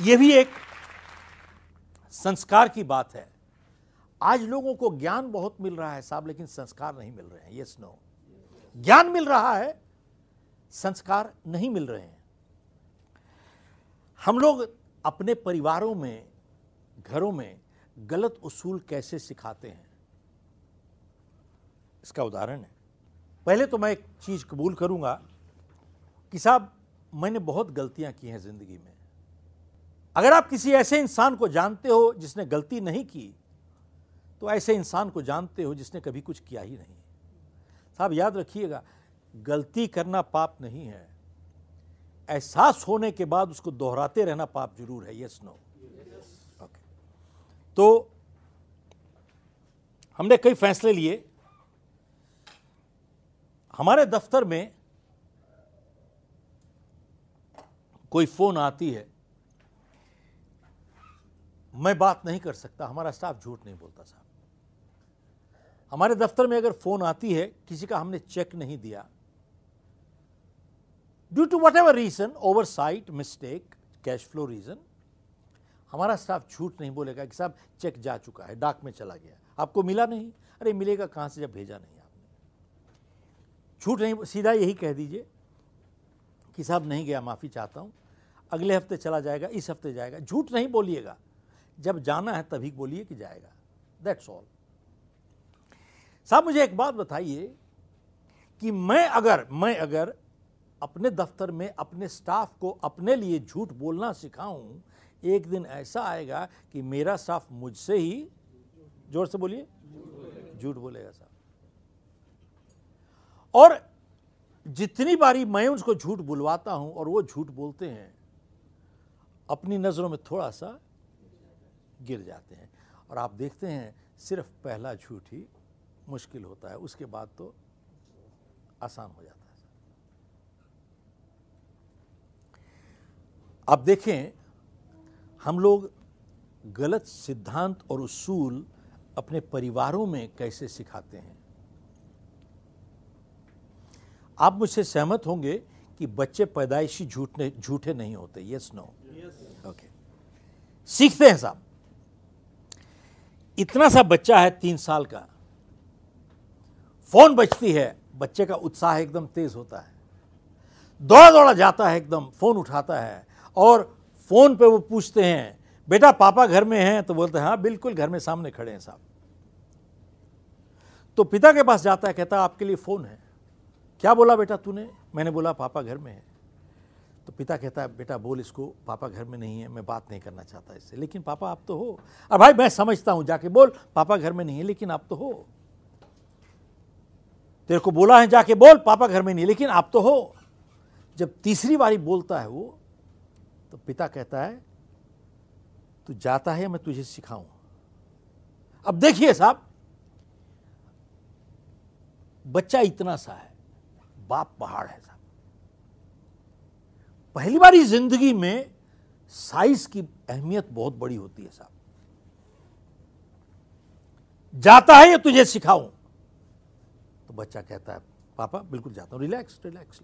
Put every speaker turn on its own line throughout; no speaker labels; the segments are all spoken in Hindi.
यह भी एक संस्कार की बात है। आज लोगों को ज्ञान बहुत मिल रहा है साहब, लेकिन संस्कार नहीं मिल रहे हैं यस नो ज्ञान मिल रहा है, संस्कार नहीं मिल रहे हैं। हम लोग अपने परिवारों में, घरों में गलत उसूल कैसे सिखाते हैं? इसका उदाहरण है। पहले तो मैं एक चीज़ कबूल करूँगा कि साहब, मैंने बहुत गलतियाँ की हैं ज़िंदगी में। अगर आप किसी ऐसे इंसान को जानते हो जिसने गलती नहीं की तो ऐसे इंसान को जानते हो जिसने कभी कुछ किया ही नहीं। साहब, याद रखिएगा, गलती करना पाप नहीं है। एहसास होने के बाद उसको दोहराते रहना पाप ज़रूर है यस नो ओके तो हमने कई फैसले लिए। हमारे दफ्तर में कोई फ़ोन आती है मैं बात नहीं कर सकता, हमारा स्टाफ झूठ नहीं बोलता साहब। हमारे दफ्तर में अगर फ़ोन आती है, किसी का हमने चेक नहीं दिया due to whatever reason oversight mistake cash flow reason हमारा स्टाफ झूठ नहीं बोलेगा कि साहब, चेक जा चुका है, डाक में चला गया। आपको मिला नहीं? अरे, मिलेगा कहाँ से जब भेजा नहीं आपने? झूठ नहीं, सीधा यही कह दीजिए कि साहब, नहीं गया, माफ़ी चाहता हूँ, अगले हफ़्ते चला जाएगा, इस हफ़्ते जाएगा। झूठ नहीं बोलिएगा। जब जाना है तभी बोलिए कि जाएगा। दैट्स ऑल साहब, मुझे एक बात बताइए कि मैं अगर मैं अगर अपने दफ्तर में अपने स्टाफ को अपने लिए झूठ बोलना सिखाऊं, एक दिन ऐसा आएगा कि मेरा स्टाफ मुझसे ही ज़ोर से बोलिए, झूठ बोलेगा साहब। और जितनी बारी मैं उसको झूठ बुलवाता हूँ और वो झूठ बोलते हैं, अपनी नज़रों में थोड़ा सा गिर जाते हैं। और आप देखते हैं सिर्फ़ पहला झूठ ही मुश्किल होता है उसके बाद तो आसान हो जाता है। अब देखें हम लोग गलत सिद्धांत और उसूल अपने परिवारों में कैसे सिखाते हैं? आप मुझसे सहमत होंगे कि बच्चे पैदाइशी झूठने झूठे नहीं होते। यस नो ओके सीखते हैं साहब इतना सा बच्चा है तीन साल का। फ़ोन बजती है, बच्चे का उत्साह एकदम तेज होता है। दौड़ा दौड़ा जाता है एकदम, फ़ोन उठाता है और फ़ोन पे वो पूछते हैं, बेटा, पापा घर में हैं? तो बोलते हैं हाँ बिल्कुल घर में सामने खड़े हैं साहब। तो पिता के पास जाता है, कहता है, आपके लिए फ़ोन है। क्या बोला बेटा तूने? मैंने बोला पापा घर में है। तो पिता कहता है, बेटा बोल इसको, पापा घर में नहीं है, मैं बात नहीं करना चाहता इससे। लेकिन पापा आप तो हो। और भाई मैं समझता हूँ, जाके बोल, पापा घर में नहीं है, लेकिन आप तो हो। तेरे को बोला है, जाके बोल, पापा घर में नहीं लेकिन आप तो हो। जब तीसरी बारी बोलता है वो तो पिता कहता है, तू जाता है, मैं तुझे सिखाऊं। अब देखिए साहब, बच्चा इतना सा है, बाप पहाड़ है साहब। पहली बार ज़िंदगी में साइज़ की अहमियत बहुत बड़ी होती है साहब। जाता है या तुझे सिखाऊं? तो बच्चा कहता है, पापा, बिल्कुल जाता हूँ relax relax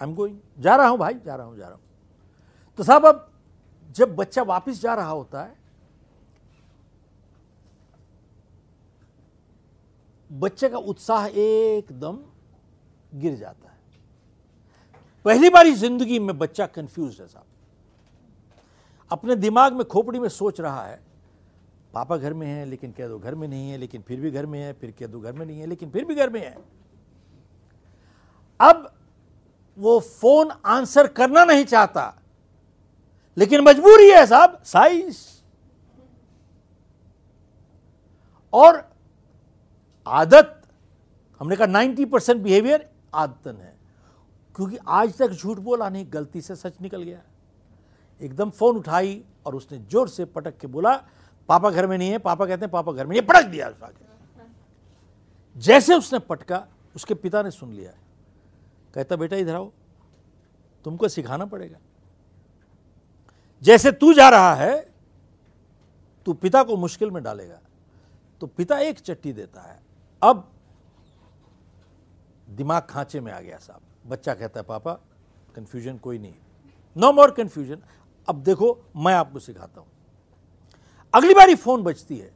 I am going जा रहा हूँ भाई, जा रहा हूँ, जा रहा हूँ। तो साहब, अब जब बच्चा वापस जा रहा होता है, बच्चे का उत्साह एकदम गिर जाता है। पहली बार ज़िंदगी में बच्चा कंफ्यूज है साहब। अपने दिमाग में खोपड़ी में सोच रहा है, पापा घर में है, लेकिन कह दो घर में नहीं है, लेकिन फिर भी घर में है, फिर कह दो घर में नहीं है, लेकिन फिर भी घर में है। अब वो फ़ोन आंसर करना नहीं चाहता, लेकिन मजबूरी है साहब साइज़ और आदत, हमने कहा 90 परसेंट बिहेवियर आदतन है। क्योंकि आज तक झूठ बोला नहीं, गलती से सच निकल गया। एकदम फ़ोन उठाई और उसने ज़ोर से पटक के बोला, पापा घर में नहीं है, पापा कहते हैं, पापा घर में नहीं पटक दिया उसके जैसे उसने पटका, उसके पिता ने सुन लिया। कहता, बेटा, इधर आओ, तुमको सिखाना पड़ेगा। जैसे तू जा रहा है, तू पिता को मुश्किल में डालेगा। तो पिता एक चट्टी देता है। अब दिमाग खांचे में आ गया साहब। बच्चा कहता है, पापा कंफ्यूजन कोई नहीं नो मोर कन्फ्यूज़न अब देखो, मैं आपको सिखाता हूँ। अगली बारी फ़ोन बजती है,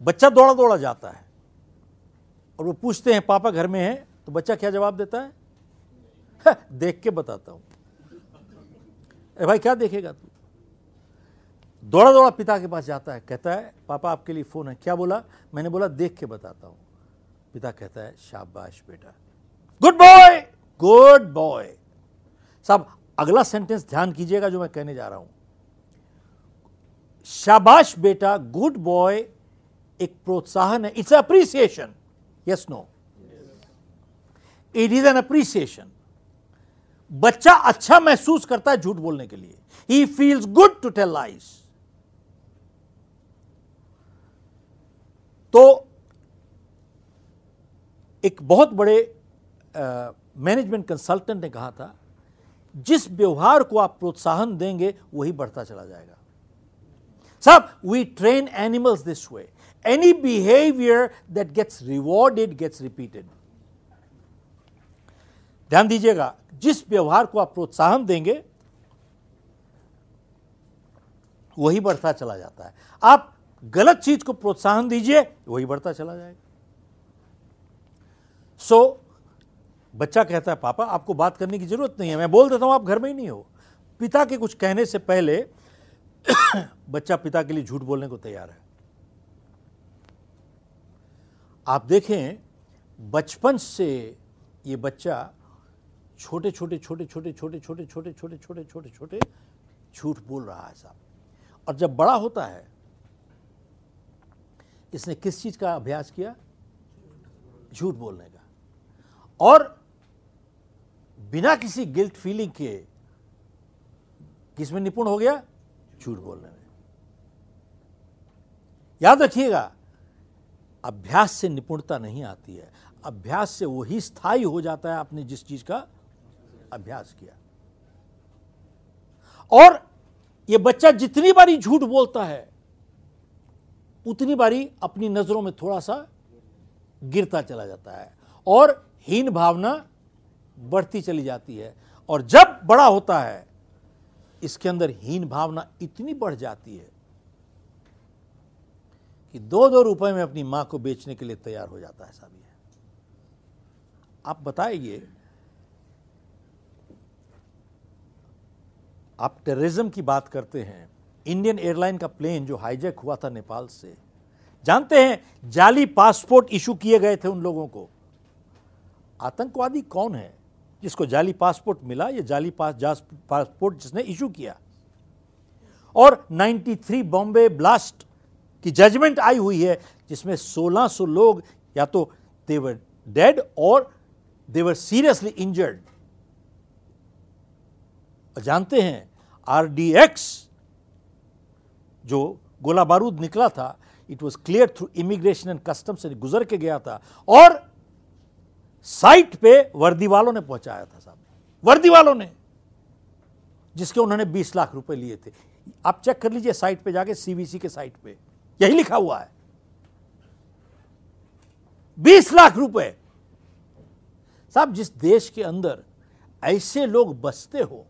बच्चा दौड़ा दौड़ा जाता है और वो पूछते हैं, पापा घर में है? तो बच्चा क्या जवाब देता है? देख के बताता हूँ। अरे भाई, क्या देखेगा तू? दौड़ा दौड़ा पिता के पास जाता है, कहता है, पापा, आपके लिए फ़ोन है। क्या बोला? मैंने बोला, देख के बताता हूँ। पिता कहता है, शाबाश बेटा। Good boy good boy. साहब, अगला सेंटेंस ध्यान कीजिएगा जो मैं कहने जा रहा हूँ। शाबाश बेटा, गुड बॉय, एक प्रोत्साहन है। It's appreciation yes no it is an appreciation बच्चा अच्छा महसूस करता है झूठ बोलने के लिए। ही feels good to tell lies तो एक बहुत बड़े मैनेजमेंट कंसल्टेंट ने कहा था जिस व्यवहार को आप प्रोत्साहन देंगे वही बढ़ता चला जाएगा। सब we train animals this way any behaviour that gets rewarded gets repeated ध्यान दीजिएगा जिस व्यवहार को आप प्रोत्साहन देंगे वही बढ़ता चला जाता है। आप गलत चीज़ को प्रोत्साहन दीजिए वही बढ़ता चला जाएगा। सो so, बच्चा कहता है पापा आपको बात करने की ज़रूरत नहीं है मैं बोल देता हूँ आप घर में ही नहीं हो पिता के कुछ कहने से पहले बच्चा पिता के लिए झूठ बोलने को तैयार है आप देखें बचपन से ये बच्चा छोटे छोटे छोटे छोटे छोटे छोटे छोटे छोटे छोटे छोटे छोटे झूठ बोल रहा है साहब और जब बड़ा होता है इसने किस चीज़ का अभ्यास किया झूठ बोलने का और बिना किसी गिल्ट फीलिंग के किसमें निपुण हो गया? झूठ बोलने में। याद रखिएगा, अभ्यास से निपुणता नहीं आती है। अभ्यास से वही स्थायी हो जाता है आपने जिस चीज़ का अभ्यास किया। और यह बच्चा जितनी बारी झूठ बोलता है, उतनी बारी अपनी नज़रों में थोड़ा सा गिरता चला जाता है। और हीन भावना बढ़ती चली जाती है और जब बड़ा होता है, इसके अंदर हीन भावना इतनी बढ़ जाती है कि दो दो रुपए में अपनी माँ को बेचने के लिए तैयार हो जाता है साहब आप बताइए, आप टेररिज्म की बात करते हैं इंडियन एयरलाइन का प्लेन जो हाईजैक हुआ था नेपाल से, जानते हैं जाली पासपोर्ट इशू किए गए थे उन लोगों को? आतंकवादी कौन है? जिसको जाली पासपोर्ट मिला, ये जाली पास पासपोर्ट जिसने इशू किया। और 93 बॉम्बे ब्लास्ट की जजमेंट आई हुई है, जिसमें 1600 लोग या तो देवर डेड और देवर सीरियसली इंजर्ड जानते हैं आरडीएक्स जो गोला बारूद निकला था it was clear through immigration and custom से गुजर के गया था। और साइट पे वर्दी वालों ने पहुँचाया था साहब। वर्दी वालों ने, जिसके उन्होंने 20 लाख रुपए लिए थे। आप चेक कर लीजिए साइट पे जाके सीबीसी के साइट पे। यही लिखा हुआ है। 20 लाख रुपए। साहब, जिस देश के अंदर ऐसे लोग बसते हो,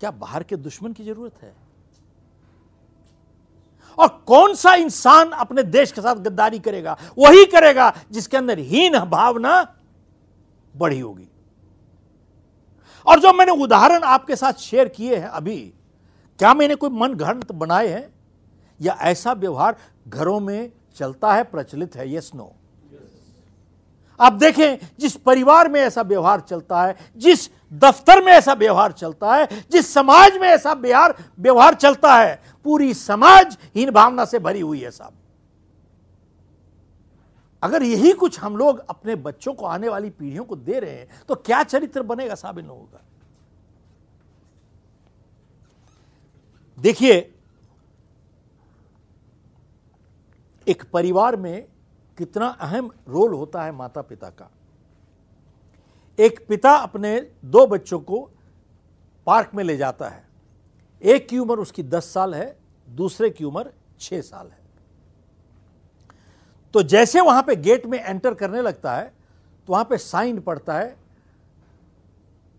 क्या बाहर के दुश्मन की ज़रूरत है? और कौन सा इंसान अपने देश के साथ गद्दारी करेगा? वही करेगा जिसके अंदर हीन भावना बढ़ी होगी। और जो मैंने उदाहरण आपके साथ शेयर किए हैं अभी, क्या मैंने कोई मन घंट बनाए हैं? या ऐसा व्यवहार घरों में चलता है, प्रचलित है? यस नो आप देखें, जिस परिवार में ऐसा व्यवहार चलता है, जिस दफ्तर में ऐसा व्यवहार चलता है, जिस समाज में ऐसा व्यवहार व्यवहार चलता है, पूरी समाज हीन भावना से भरी हुई है साहब। अगर यही कुछ हम लोग अपने बच्चों को आने वाली पीढ़ियों को दे रहे हैं तो क्या चरित्र बनेगा साहब इन लोगों का? देखिए, एक परिवार में कितना अहम रोल होता है माता पिता का। एक पिता अपने दो बच्चों को पार्क में ले जाता है। एक की उम्र उसकी दस साल है, दूसरे की उम्र छह साल है। तो जैसे वहाँ पे गेट में एंटर करने लगता है तो वहाँ पे साइन पड़ता है,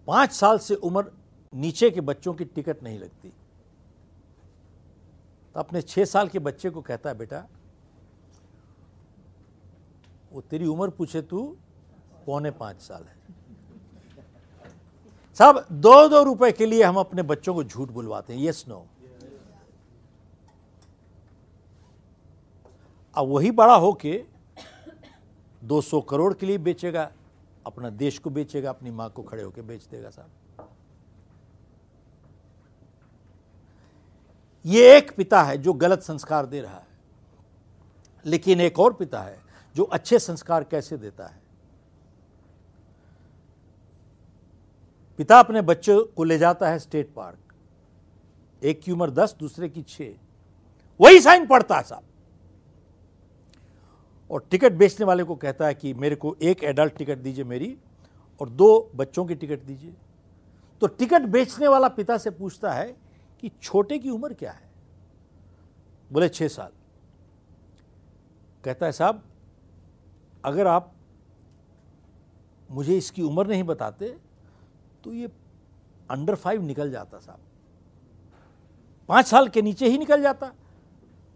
पाँच साल से उम्र नीचे के बच्चों की टिकट नहीं लगती। तो अपने छह साल के बच्चे को कहता है, बेटा, वो तेरी उम्र पूछे तू, पौने पाँच साल है। साहब दो दो रुपए के लिए हम अपने बच्चों को झूठ बुलवाते हैं यस नो अब वही बड़ा होके 200 करोड़ के लिए बेचेगा, अपना देश को बेचेगा, अपनी माँ को खड़े होकर बेच देगा साहब। ये एक पिता है जो गलत संस्कार दे रहा है, लेकिन एक और पिता है जो अच्छे संस्कार कैसे देता है? पिता अपने बच्चे को ले जाता है स्टेट पार्क। एक की उम्र दस, दूसरे की छह। वही साइन पढ़ता है साहब। और टिकट बेचने वाले को कहता है कि मेरे को एक एडल्ट टिकट दीजिए मेरी और दो बच्चों की टिकट दीजिए। तो टिकट बेचने वाला पिता से पूछता है कि छोटे की उम्र क्या है? बोले, छह साल। कहता है, साहब, अगर आप मुझे इसकी उम्र नहीं बताते तो ये अंडर फाइव निकल जाता साहब। पाँच साल के नीचे ही निकल जाता।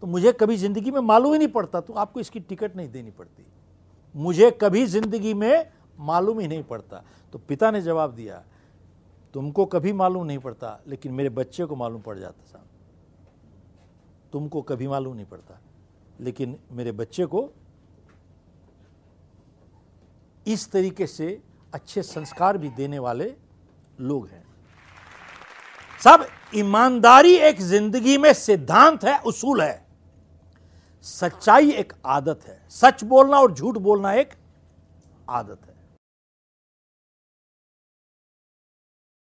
तो मुझे कभी ज़िंदगी में मालूम ही नहीं पड़ता तो आपको इसकी टिकट नहीं देनी पड़ती। मुझे कभी ज़िंदगी में मालूम ही नहीं पड़ता। तो पिता ने जवाब दिया, तुमको कभी मालूम नहीं पड़ता, लेकिन मेरे बच्चे को मालूम पड़ जाता साहब। तुमको कभी मालूम नहीं पड़ता, लेकिन मेरे बच्चे को इस तरीके से अच्छे संस्कार भी देने वाले लोग हैं। सब ईमानदारी एक ज़िंदगी में सिद्धांत है, उसूल है। सच्चाई एक आदत है। सच बोलना और झूठ बोलना एक आदत है।